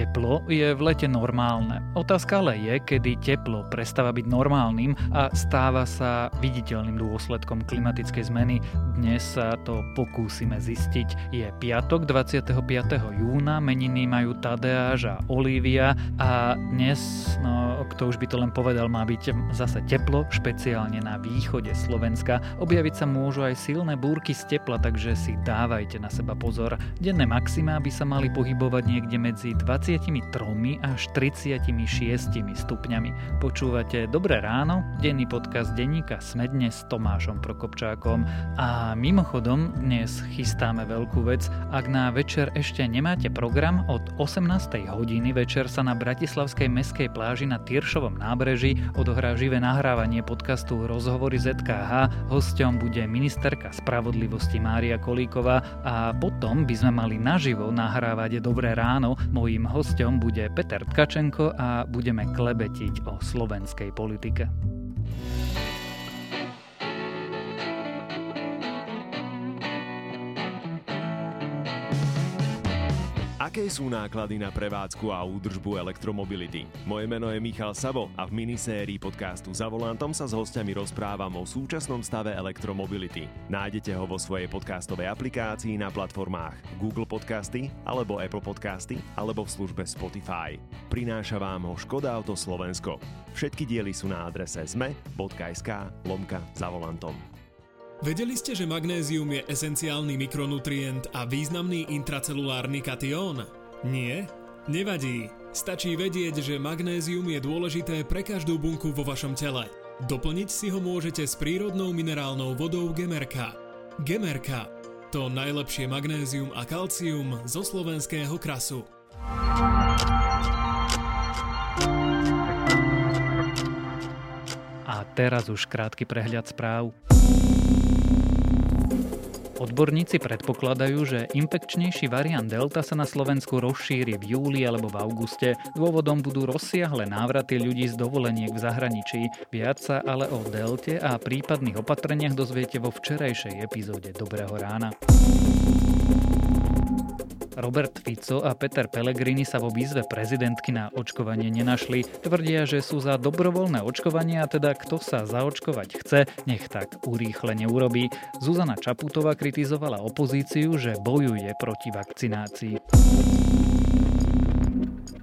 Teplo je v lete normálne. Otázka ale je, kedy teplo prestáva byť normálnym a stáva sa viditeľným dôsledkom klimatickej zmeny. Dnes sa to pokúsime zistiť. Je piatok 25. júna, meniny majú Tadeáš a Olivia a dnes, no kto už by to len povedal, má byť zase teplo, špeciálne na východe Slovenska. Objaviť sa môžu aj silné búrky z tepla, takže si dávajte na seba pozor. Denné maxima by sa mali pohybovať niekde medzi 20 23 až 36 stupňami. Počúvate Dobré ráno, denný podcast denníka Sme dnes s Tomášom Prokopčákom. A mimochodom, dnes chystáme veľkú vec. Ak na večer ešte nemáte program, od 18. hodiny večer sa na Bratislavskej meskej pláži na Tyršovom nábreží odohrá živé nahrávanie podcastu Rozhovory ZKH. Hosťom bude ministerka spravodlivosti Mária Kolíková a potom by sme mali naživo nahrávať Dobré ráno. Mojím hosťom bude Peter Tkačenko a budeme klebetiť o slovenskej politike. Sú náklady na prevádzku a údržbu elektromobility? Moje meno je Michal Savo a v minisérii podcastu Za volantom sa s hostiami rozprávam o súčasnom stave elektromobility. Nájdete ho vo svojej podcastovej aplikácii na platformách Google Podcasty alebo Apple Podcasty alebo v službe Spotify. Prináša vám ho Škoda Auto Slovensko. Všetky diely sú na adrese zme.sk lomka za volantom. Vedeli ste, že magnézium je esenciálny mikronutrient a významný intracelulárny katión? Nie? Nevadí. Stačí vedieť, že magnézium je dôležité pre každú bunku vo vašom tele. Doplniť si ho môžete s prírodnou minerálnou vodou Gemerka. Gemerka. To najlepšie magnézium a kalcium zo slovenského krasu. A teraz už krátky prehľad správ. Odborníci predpokladajú, že infekčnejší variant Delta sa na Slovensku rozšíri v júli alebo v auguste. Dôvodom budú rozsiahle návraty ľudí z dovoleniek v zahraničí. Viac sa ale o Delte a prípadných opatreniach dozviete vo včerajšej epizóde Dobrého rána. Robert Fico a Peter Pellegrini sa vo výzve prezidentky na očkovanie nenašli. Tvrdia, že sú za dobrovoľné očkovanie a teda kto sa zaočkovať chce, nech tak urýchlene urobí. Zuzana Čaputová kritizovala opozíciu, že bojuje proti vakcinácii.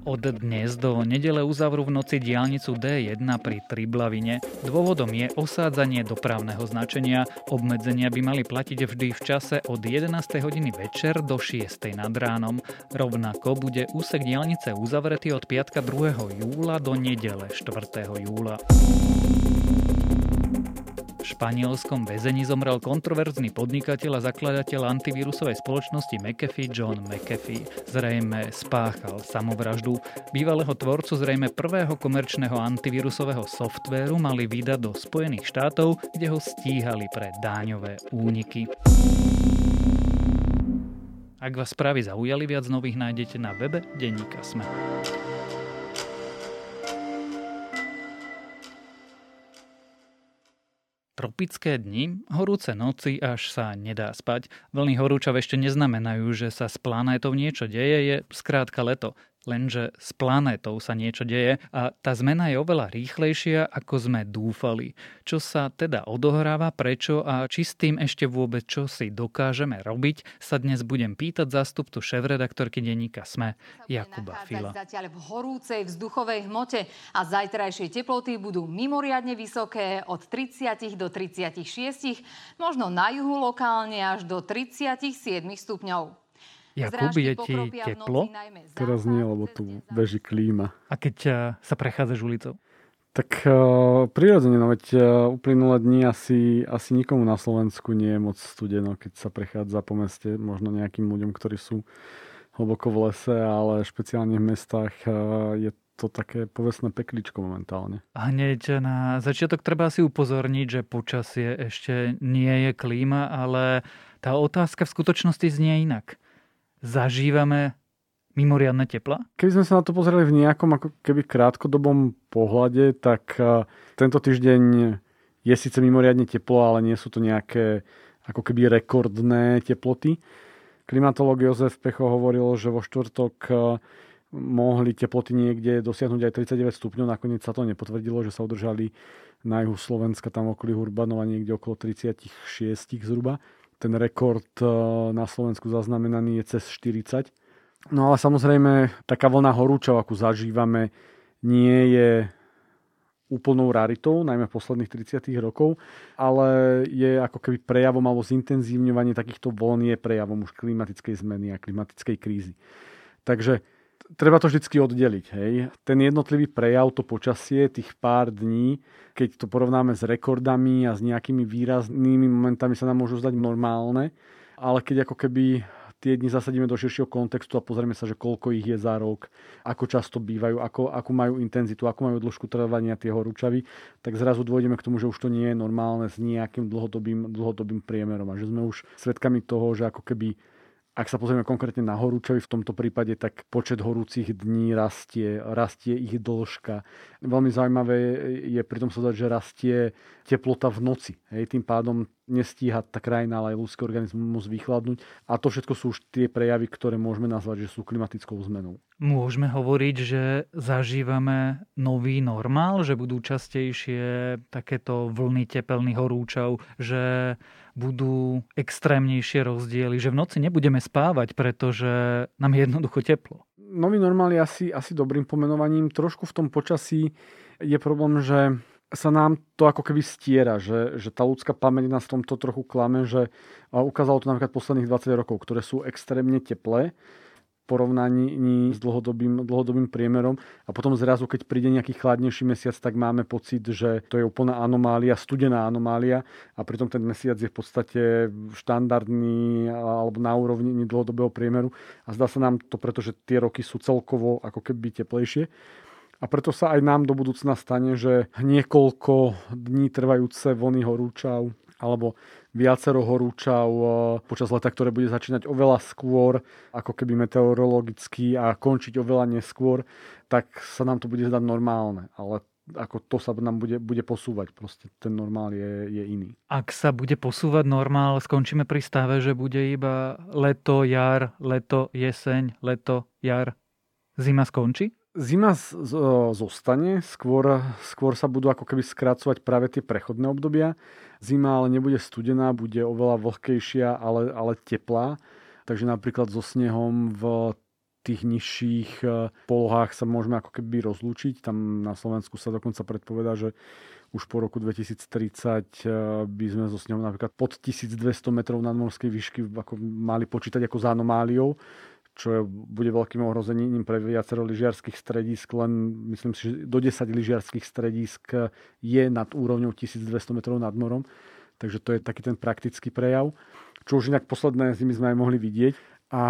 Od dnes do nedele uzavrú v noci diálnicu D1 pri Triblavine. Dôvodom je osádzanie dopravného značenia. Obmedzenia by mali platiť vždy v čase od 11. hodiny večer do 6. nad ránom. Rovnako bude úsek diálnice uzavretý od piatka 2. júla do nedele 4. júla španielskom väzení zomrel kontroverzný podnikateľ a zakladateľ antivírusovej spoločnosti McAfee John McAfee. Zrejme spáchal samovraždu. Bývalého tvorcu zrejme prvého komerčného antivírusového softvéru mali vydať do Spojených štátov, kde ho stíhali pre dáňové úniky. Ak vás správy zaujali, viac nových nájdete na webe Denníka Sme. Tropické dni, horúce noci, až sa nedá spať. Vlny horúčav ešte neznamenajú, že sa s planétou niečo deje, je skrátka leto lenže s planétou sa niečo deje a tá zmena je oveľa rýchlejšia, ako sme dúfali. Čo sa teda odohráva, prečo a či s tým ešte vôbec čo si dokážeme robiť, sa dnes budem pýtať zástupcu šéf-redaktorky denníka SME Jakuba Fila. Zatiaľ v horúcej vzduchovej hmote a zajtrajšie teploty budú mimoriadne vysoké od 30 do 36, možno na juhu lokálne až do 37 stupňov. Jakub, je ti teplo? Teraz nie, lebo tu beží klíma. A keď uh, sa prechádzaš ulicou? Tak uh, prirodzene, no veď uh, uplynulé dni asi, asi nikomu na Slovensku nie je moc studeno, keď sa prechádza po meste, možno nejakým ľuďom, ktorí sú hlboko v lese, ale špeciálne v mestách uh, je to také povestné pekličko momentálne. A hneď na začiatok treba si upozorniť, že počasie ešte nie je klíma, ale tá otázka v skutočnosti znie inak zažívame mimoriadne tepla? Keby sme sa na to pozreli v nejakom ako keby krátkodobom pohľade, tak e, tento týždeň je síce mimoriadne teplo, ale nie sú to nejaké ako keby rekordné teploty. Klimatológ Jozef Pecho hovoril, že vo štvrtok e, mohli teploty niekde dosiahnuť aj 39 stupňov. Nakoniec sa to nepotvrdilo, že sa udržali na juhu Slovenska, tam okolí Hurbanova niekde okolo 36 zhruba. Ten rekord e, na Slovensku zaznamenaný je cez 40. No ale samozrejme, taká vlna horúčov, akú zažívame, nie je úplnou raritou, najmä v posledných 30 rokov, ale je ako keby prejavom alebo zintenzívňovanie takýchto vln je prejavom už klimatickej zmeny a klimatickej krízy. Takže treba to vždy oddeliť. Hej. Ten jednotlivý prejav, to počasie, tých pár dní, keď to porovnáme s rekordami a s nejakými výraznými momentami sa nám môžu zdať normálne, ale keď ako keby tie dni zasadíme do širšieho kontextu a pozrieme sa, že koľko ich je za rok, ako často bývajú, ako, akú majú intenzitu, ako majú dĺžku trvania tie horúčavy, tak zrazu dôjdeme k tomu, že už to nie je normálne s nejakým dlhodobým, dlhodobým priemerom a že sme už svedkami toho, že ako keby ak sa pozrieme konkrétne na horúčavy v tomto prípade, tak počet horúcich dní rastie, rastie ich dĺžka. Veľmi zaujímavé je pritom sa že rastie teplota v noci. Hej, tým pádom nestíha tá krajina, ale aj ľudský organizmus vychladnúť. A to všetko sú už tie prejavy, ktoré môžeme nazvať, že sú klimatickou zmenou. Môžeme hovoriť, že zažívame nový normál, že budú častejšie takéto vlny tepelných horúčav, že budú extrémnejšie rozdiely, že v noci nebudeme spávať, pretože nám je jednoducho teplo. Nový normál je asi, asi dobrým pomenovaním. Trošku v tom počasí je problém, že sa nám to ako keby stiera, že, že tá ľudská pamäť nás v tomto trochu klame, že ukázalo to napríklad posledných 20 rokov, ktoré sú extrémne teplé porovnaní s dlhodobým, dlhodobým priemerom. A potom zrazu, keď príde nejaký chladnejší mesiac, tak máme pocit, že to je úplná anomália, studená anomália. A pritom ten mesiac je v podstate štandardný alebo na úrovni dlhodobého priemeru. A zdá sa nám to, pretože tie roky sú celkovo ako keby teplejšie. A preto sa aj nám do budúcna stane, že niekoľko dní trvajúce vlny horúčav alebo viacero horúčav eh, počas leta, ktoré bude začínať oveľa skôr, ako keby meteorologicky a končiť oveľa neskôr, tak sa nám to bude zdať normálne. Ale ako to sa nám bude, bude posúvať. Proste ten normál je, je iný. Ak sa bude posúvať normál, skončíme pri stave, že bude iba leto, jar, leto, jeseň, leto, jar, zima skončí? Zima z, zostane, skôr, skôr sa budú ako keby skracovať práve tie prechodné obdobia. Zima ale nebude studená, bude oveľa vlhkejšia, ale, ale teplá. Takže napríklad so snehom v tých nižších e, polohách sa môžeme ako keby rozlúčiť. Tam na Slovensku sa dokonca predpoveda, že už po roku 2030 e, by sme so snehom napríklad pod 1200 metrov nadmorskej výšky ako mali počítať ako za anomáliou čo bude veľkým ohrozením pre viacero lyžiarských stredisk, len myslím si, že do 10 lyžiarských stredisk je nad úrovňou 1200 metrov nad morom, takže to je taký ten praktický prejav, čo už inak posledné zimy sme aj mohli vidieť. A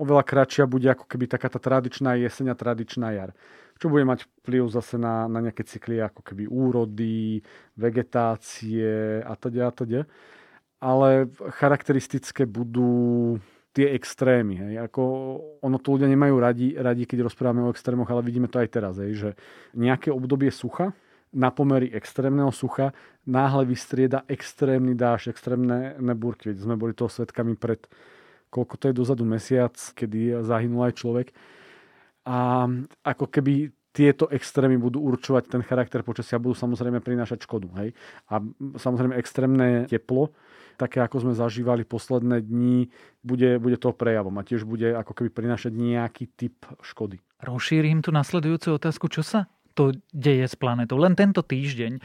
oveľa kratšia bude ako keby taká tá tradičná jeseň a tradičná jar čo bude mať vplyv zase na, na nejaké cykly ako keby úrody, vegetácie a teda a teda. Ale charakteristické budú tie extrémy. Hej. Ako, ono to ľudia nemajú radi, radi, keď rozprávame o extrémoch, ale vidíme to aj teraz, hej, že nejaké obdobie sucha na pomery extrémneho sucha náhle vystrieda extrémny dáž, extrémne búrky. Veď sme boli toho svetkami pred koľko to je dozadu mesiac, kedy zahynul aj človek. A ako keby tieto extrémy budú určovať ten charakter počasia, budú samozrejme prinášať škodu. Hej? A samozrejme extrémne teplo také ako sme zažívali posledné dni, bude, bude to prejavom a tiež bude ako keby prinášať nejaký typ škody. Rozšírim tu nasledujúcu otázku, čo sa to deje s planetou. Len tento týždeň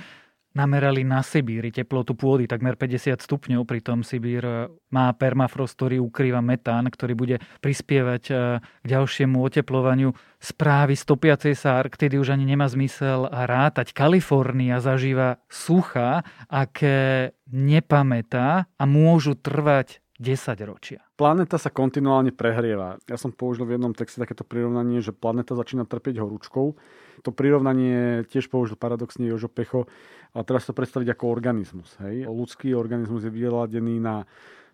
namerali na Sibíri teplotu pôdy takmer 50 stupňov, pritom Sibír e, má permafrost, ktorý ukrýva metán, ktorý bude prispievať e, k ďalšiemu oteplovaniu. Správy stopiacej sa Arktidy už ani nemá zmysel rátať. Kalifornia zažíva sucha, aké nepamätá a môžu trvať 10 ročia. Planéta sa kontinuálne prehrieva. Ja som použil v jednom texte takéto prirovnanie, že planéta začína trpieť horúčkou. To prirovnanie tiež použil paradoxne Jožo Pecho a teraz to predstaviť ako organizmus. Hej. Ľudský organizmus je vyladený na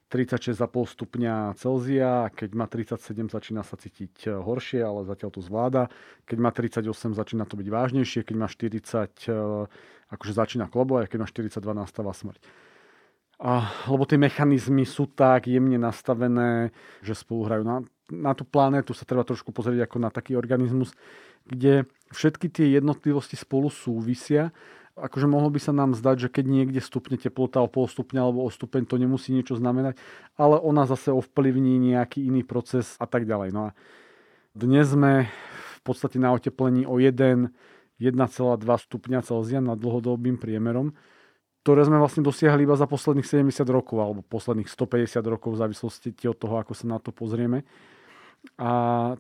36,5 stupňa Celzia, keď má 37 začína sa cítiť horšie, ale zatiaľ to zvláda. Keď má 38 začína to byť vážnejšie, keď má 40 eh, akože začína klobovať, keď má 42 nastáva smrť. Lebo tie mechanizmy sú tak jemne nastavené, že spolu hrajú. No, na tú planétu sa treba trošku pozrieť ako na taký organizmus, kde všetky tie jednotlivosti spolu súvisia. Akože mohlo by sa nám zdať, že keď niekde stupne teplota o pol stupňa alebo o stupeň, to nemusí niečo znamenať, ale ona zase ovplyvní nejaký iný proces a tak ďalej. No a dnes sme v podstate na oteplení o 1, 1,2 stupňa Celzia nad dlhodobým priemerom ktoré sme vlastne dosiahli iba za posledných 70 rokov alebo posledných 150 rokov v závislosti od toho, ako sa na to pozrieme. A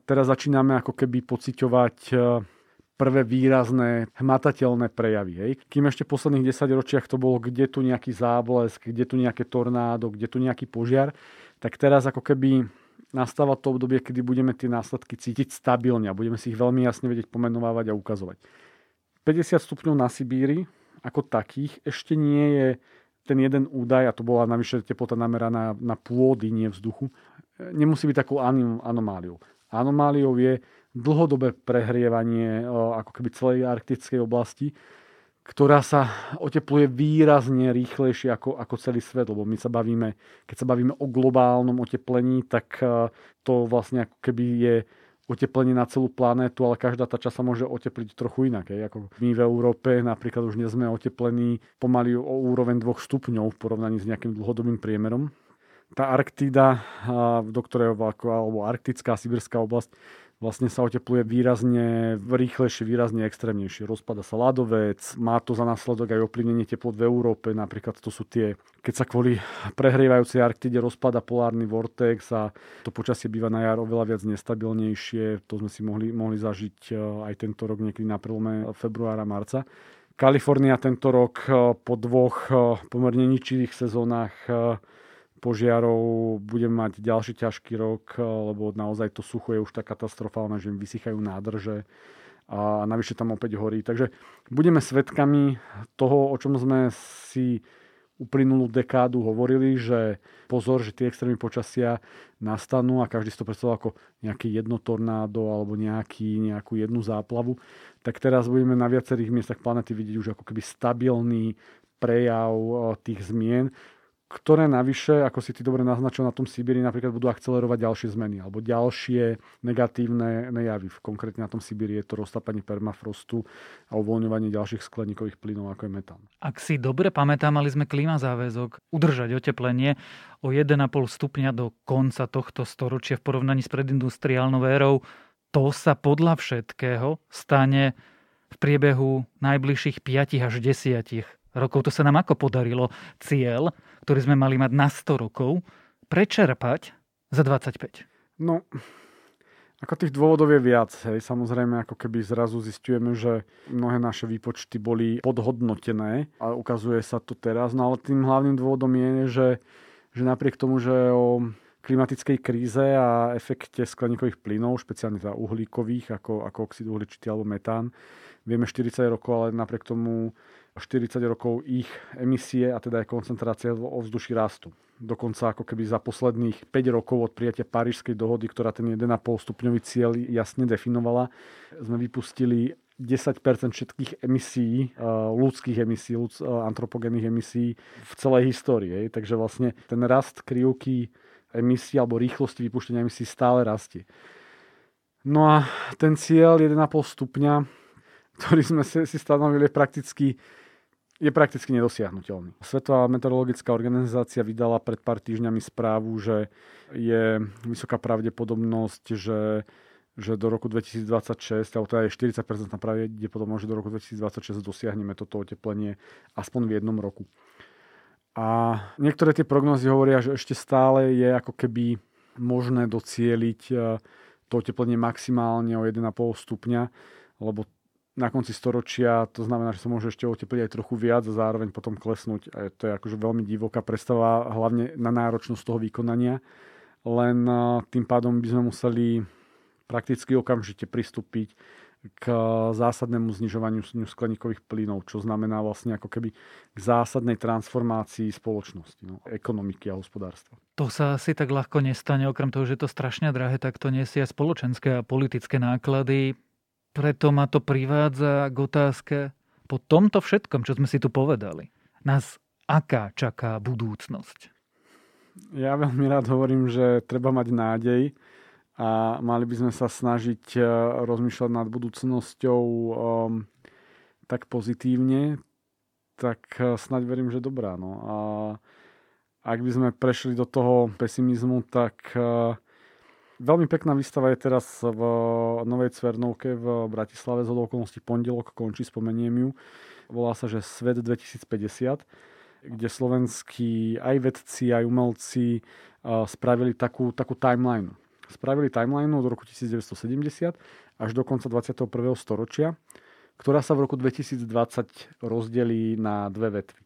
teraz začíname ako keby pociťovať e, prvé výrazné hmatateľné prejavy. Hej. Kým ešte v posledných 10 ročiach to bolo, kde tu nejaký záblesk, kde tu nejaké tornádo, kde tu nejaký požiar, tak teraz ako keby nastáva to obdobie, kedy budeme tie následky cítiť stabilne a budeme si ich veľmi jasne vedieť pomenovávať a ukazovať. 50 stupňov na Sibíri ako takých ešte nie je ten jeden údaj, a to bola navyše teplota nameraná na pôdy, nie vzduchu, nemusí byť takou anomáliou. Anomáliou je dlhodobé prehrievanie ako keby celej arktickej oblasti, ktorá sa otepluje výrazne rýchlejšie ako, ako celý svet, lebo my sa bavíme, keď sa bavíme o globálnom oteplení, tak to vlastne ako keby je oteplenie na celú planétu, ale každá tá časť sa môže otepliť trochu inak. Hej. Ako my v Európe napríklad už nie sme oteplení pomaly o úroveň 2 stupňov v porovnaní s nejakým dlhodobým priemerom. Tá Arktida, do ktorého, alebo arktická, sibirská oblasť, vlastne sa otepluje výrazne rýchlejšie, výrazne extrémnejšie. Rozpada sa ľadovec, má to za následok aj ovplyvnenie teplot v Európe, napríklad to sú tie, keď sa kvôli prehrievajúcej Arktide rozpada polárny vortex a to počasie býva na jar oveľa viac nestabilnejšie, to sme si mohli, mohli zažiť e, aj tento rok niekedy na prelome februára, marca. Kalifornia tento rok e, po dvoch e, pomerne ničivých sezónach požiarov budeme mať ďalší ťažký rok, eh, lebo naozaj to sucho je už tak katastrofálne, že im vysychajú nádrže a navyše tam opäť horí. Takže budeme svedkami toho, o čom sme si uplynulú dekádu hovorili, že pozor, že tie extrémy počasia nastanú a každý si to predstavil ako nejaké jedno tornádo alebo nejaký, nejakú jednu záplavu, tak teraz budeme na viacerých miestach planety vidieť už ako keby stabilný prejav eh, tých zmien, ktoré navyše, ako si ty dobre naznačil na tom Sibíri, napríklad budú akcelerovať ďalšie zmeny alebo ďalšie negatívne nejavy. Konkrétne na tom Sibíri je to roztápanie permafrostu a uvoľňovanie ďalších skleníkových plynov, ako je metán. Ak si dobre pamätám, mali sme klimazáväzok udržať oteplenie o 1,5 stupňa do konca tohto storočia v porovnaní s predindustriálnou érou. To sa podľa všetkého stane v priebehu najbližších 5 až 10 rokov. To sa nám ako podarilo cieľ ktorý sme mali mať na 100 rokov, prečerpať za 25? No, ako tých dôvodov je viac. Hej. Samozrejme, ako keby zrazu zistujeme, že mnohé naše výpočty boli podhodnotené a ukazuje sa to teraz. No ale tým hlavným dôvodom je, že, že napriek tomu, že o klimatickej kríze a efekte skleníkových plynov, špeciálne teda uhlíkových, ako, ako oxid uhličitý alebo metán, vieme 40 rokov, ale napriek tomu 40 rokov ich emisie a teda aj koncentrácia ovzduší rastu. Dokonca ako keby za posledných 5 rokov od prijatia Parížskej dohody, ktorá ten 1,5 stupňový cieľ jasne definovala, sme vypustili 10% všetkých emisí, eh, ľudských emisí, ľud, eh, antropogénnych emisí v celej histórii. Takže vlastne ten rast krivky emisí alebo rýchlosti vypúšťania emisí stále rastie. No a ten cieľ 1,5 stupňa, ktorý sme si stanovili, je prakticky je prakticky nedosiahnutelný. Svetová meteorologická organizácia vydala pred pár týždňami správu, že je vysoká pravdepodobnosť, že, že do roku 2026, alebo teda je 40% pravdepodobnosť, že do roku 2026 dosiahneme toto oteplenie aspoň v jednom roku. A niektoré tie prognozy hovoria, že ešte stále je ako keby možné docieliť eh, to oteplenie maximálne o 1,5 stupňa, lebo na konci storočia, to znamená, že sa môže ešte otepliť aj trochu viac a zároveň potom klesnúť. A to je akože veľmi divoká predstava, hlavne na náročnosť toho vykonania. Len tým pádom by sme museli prakticky okamžite pristúpiť k zásadnému znižovaniu skleníkových plynov, čo znamená vlastne ako keby k zásadnej transformácii spoločnosti, no, ekonomiky a hospodárstva. To sa asi tak ľahko nestane, okrem toho, že to strašne drahé, tak to nesie spoločenské a politické náklady. Preto ma to privádza k otázke, po tomto všetkom, čo sme si tu povedali, nás aká čaká budúcnosť? Ja veľmi rád hovorím, že treba mať nádej a mali by sme sa snažiť uh, rozmýšľať nad budúcnosťou um, tak pozitívne, tak uh, snaď verím, že dobrá. No. A ak by sme prešli do toho pesimizmu, tak uh, Veľmi pekná výstava je teraz v Novej Cvernovke v Bratislave z okolností pondelok, končí, spomeniem ju. Volá sa, že Svet 2050, kde slovenskí aj vedci, aj umelci spravili takú, takú timeline. Spravili timeline od roku 1970 až do konca 21. storočia, ktorá sa v roku 2020 rozdelí na dve vetvy.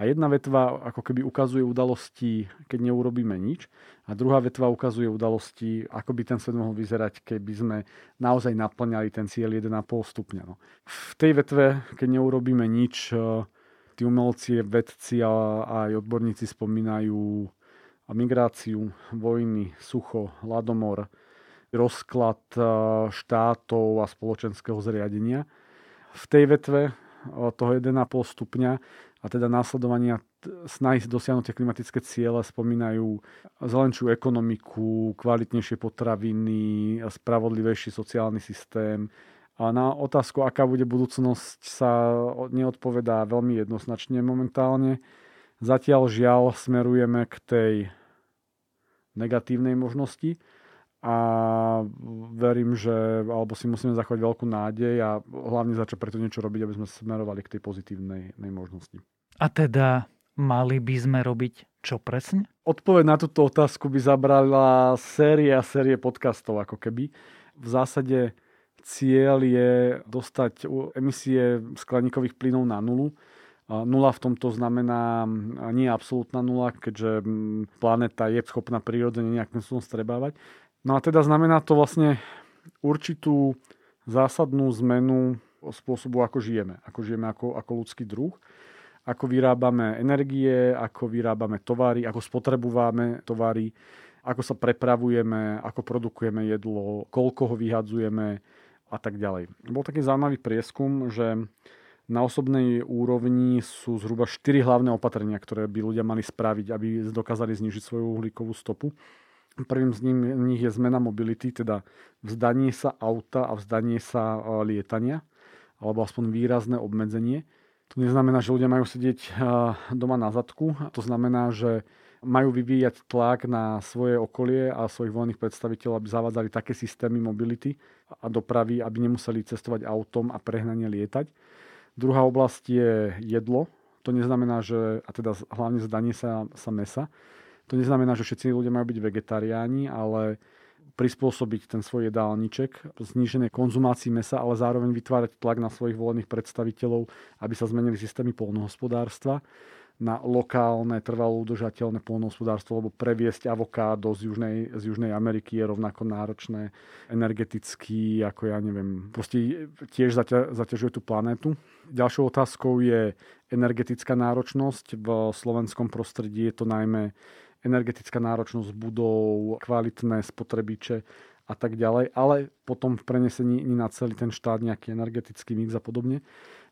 A jedna vetva ako keby ukazuje udalosti, keď neurobíme nič. A druhá vetva ukazuje udalosti, ako by ten svet mohol vyzerať, keby sme naozaj naplňali ten cieľ 1,5 stupňa. No. V tej vetve, keď neurobíme nič, eh, tí umelci, vedci a aj odborníci spomínajú migráciu, vojny, sucho, hladomor, rozklad eh, štátov a spoločenského zriadenia. V tej vetve eh, toho 1,5 stupňa a teda následovania snahy dosiahnuť tie klimatické ciele spomínajú zelenšiu ekonomiku, kvalitnejšie potraviny, spravodlivejší sociálny systém. A na otázku, aká bude budúcnosť, sa neodpovedá veľmi jednoznačne momentálne. Zatiaľ žiaľ smerujeme k tej negatívnej možnosti a verím, že alebo si musíme zachovať veľkú nádej a hlavne začať preto niečo robiť, aby sme smerovali k tej pozitívnej možnosti. A teda mali by sme robiť čo presne? Odpoveď na túto otázku by zabrala série a série podcastov ako keby. V zásade cieľ je dostať emisie skleníkových plynov na nulu. Nula v tomto znamená nie absolútna nula, keďže planéta je schopná prirodzene nejakým spôsobom strebávať. No a teda znamená to vlastne určitú zásadnú zmenu spôsobu, ako žijeme. Ako žijeme ako, ako ľudský druh. Ako vyrábame energie, ako vyrábame tovary, ako spotrebujeme tovary, ako sa prepravujeme, ako produkujeme jedlo, koľko ho vyhadzujeme a tak ďalej. Bol taký zaujímavý prieskum, že na osobnej úrovni sú zhruba 4 hlavné opatrenia, ktoré by ľudia mali spraviť, aby dokázali znižiť svoju uhlíkovú stopu. Prvým z nich je zmena mobility, teda vzdanie sa auta a vzdanie sa e, lietania, alebo aspoň výrazné obmedzenie. To neznamená, že ľudia majú sedieť e, doma na zadku. To znamená, že majú vyvíjať tlak na svoje okolie a svojich voľných predstaviteľov, aby zavádzali také systémy mobility a dopravy, aby nemuseli cestovať autom a prehnanie lietať. Druhá oblasť je jedlo. To neznamená, že, a teda hlavne zdanie sa, sa mesa. To neznamená, že všetci ľudia majú byť vegetariáni, ale prispôsobiť ten svoj jedálniček, znížené konzumácii mesa, ale zároveň vytvárať tlak na svojich volených predstaviteľov, aby sa zmenili systémy polnohospodárstva na lokálne, trvalo udržateľné polnohospodárstvo, lebo previesť avokádo z Južnej, z Južnej Ameriky je rovnako náročné energeticky, ako ja neviem, proste tiež zaťa, zaťažuje tú planétu. Ďalšou otázkou je energetická náročnosť. V slovenskom prostredí je to najmä energetická náročnosť budov, kvalitné spotrebiče a tak ďalej, ale potom v prenesení na celý ten štát nejaký energetický mix a podobne.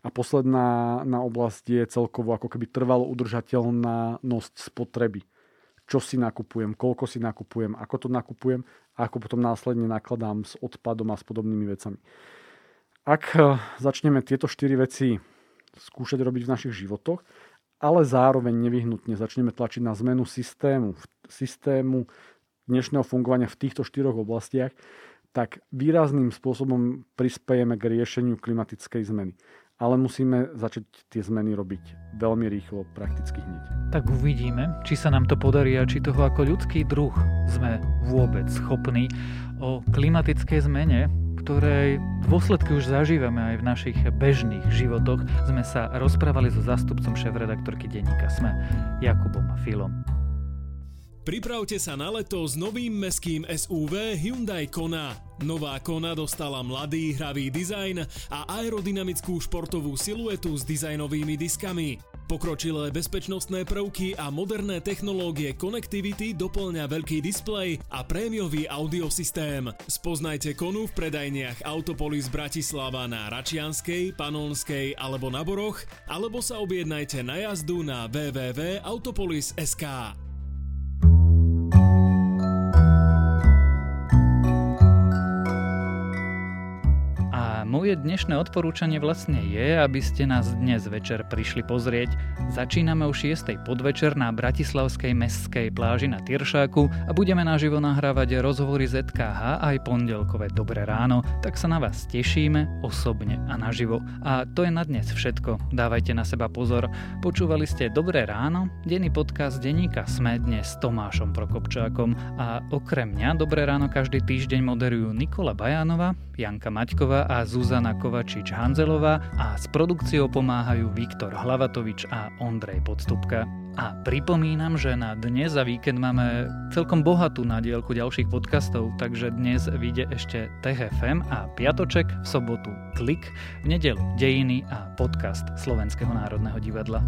A posledná na oblasť je celkovo ako keby trvalo udržateľná nosť spotreby. Čo si nakupujem, koľko si nakupujem, ako to nakupujem a ako potom následne nakladám s odpadom a s podobnými vecami. Ak začneme tieto štyri veci skúšať robiť v našich životoch ale zároveň nevyhnutne začneme tlačiť na zmenu systému, systému dnešného fungovania v týchto štyroch oblastiach, tak výrazným spôsobom prispejeme k riešeniu klimatickej zmeny. Ale musíme začať tie zmeny robiť veľmi rýchlo, prakticky hneď. Tak uvidíme, či sa nám to podarí a či toho ako ľudský druh sme vôbec schopní o klimatickej zmene ktorej dôsledky už zažívame aj v našich bežných životoch, sme sa rozprávali so zástupcom šéf-redaktorky denníka SME, Jakubom Filom. Pripravte sa na leto s novým meským SUV Hyundai Kona. Nová Kona dostala mladý hravý dizajn a aerodynamickú športovú siluetu s dizajnovými diskami. Pokročilé bezpečnostné prvky a moderné technológie konektivity doplňa veľký displej a prémiový audiosystém. Spoznajte konu v predajniach Autopolis Bratislava na Račianskej, Panonskej alebo na Boroch, alebo sa objednajte na jazdu na www.autopolis.sk. moje dnešné odporúčanie vlastne je, aby ste nás dnes večer prišli pozrieť. Začíname o 6. podvečer na Bratislavskej mestskej pláži na Tyršáku a budeme naživo nahrávať rozhovory ZKH aj pondelkové Dobré ráno, tak sa na vás tešíme osobne a naživo. A to je na dnes všetko. Dávajte na seba pozor. Počúvali ste Dobré ráno, denný podcast denníka Sme dnes s Tomášom Prokopčákom a okrem mňa Dobré ráno každý týždeň moderujú Nikola Bajánova, Janka Maťková a Zuzana Kovačič-Hanzelová a s produkciou pomáhajú Viktor Hlavatovič a Ondrej Podstupka. A pripomínam, že na dnes a víkend máme celkom bohatú nadielku ďalších podcastov, takže dnes vyjde ešte TFM a Piatoček, v sobotu Klik, v nedelu Dejiny a podcast Slovenského národného divadla.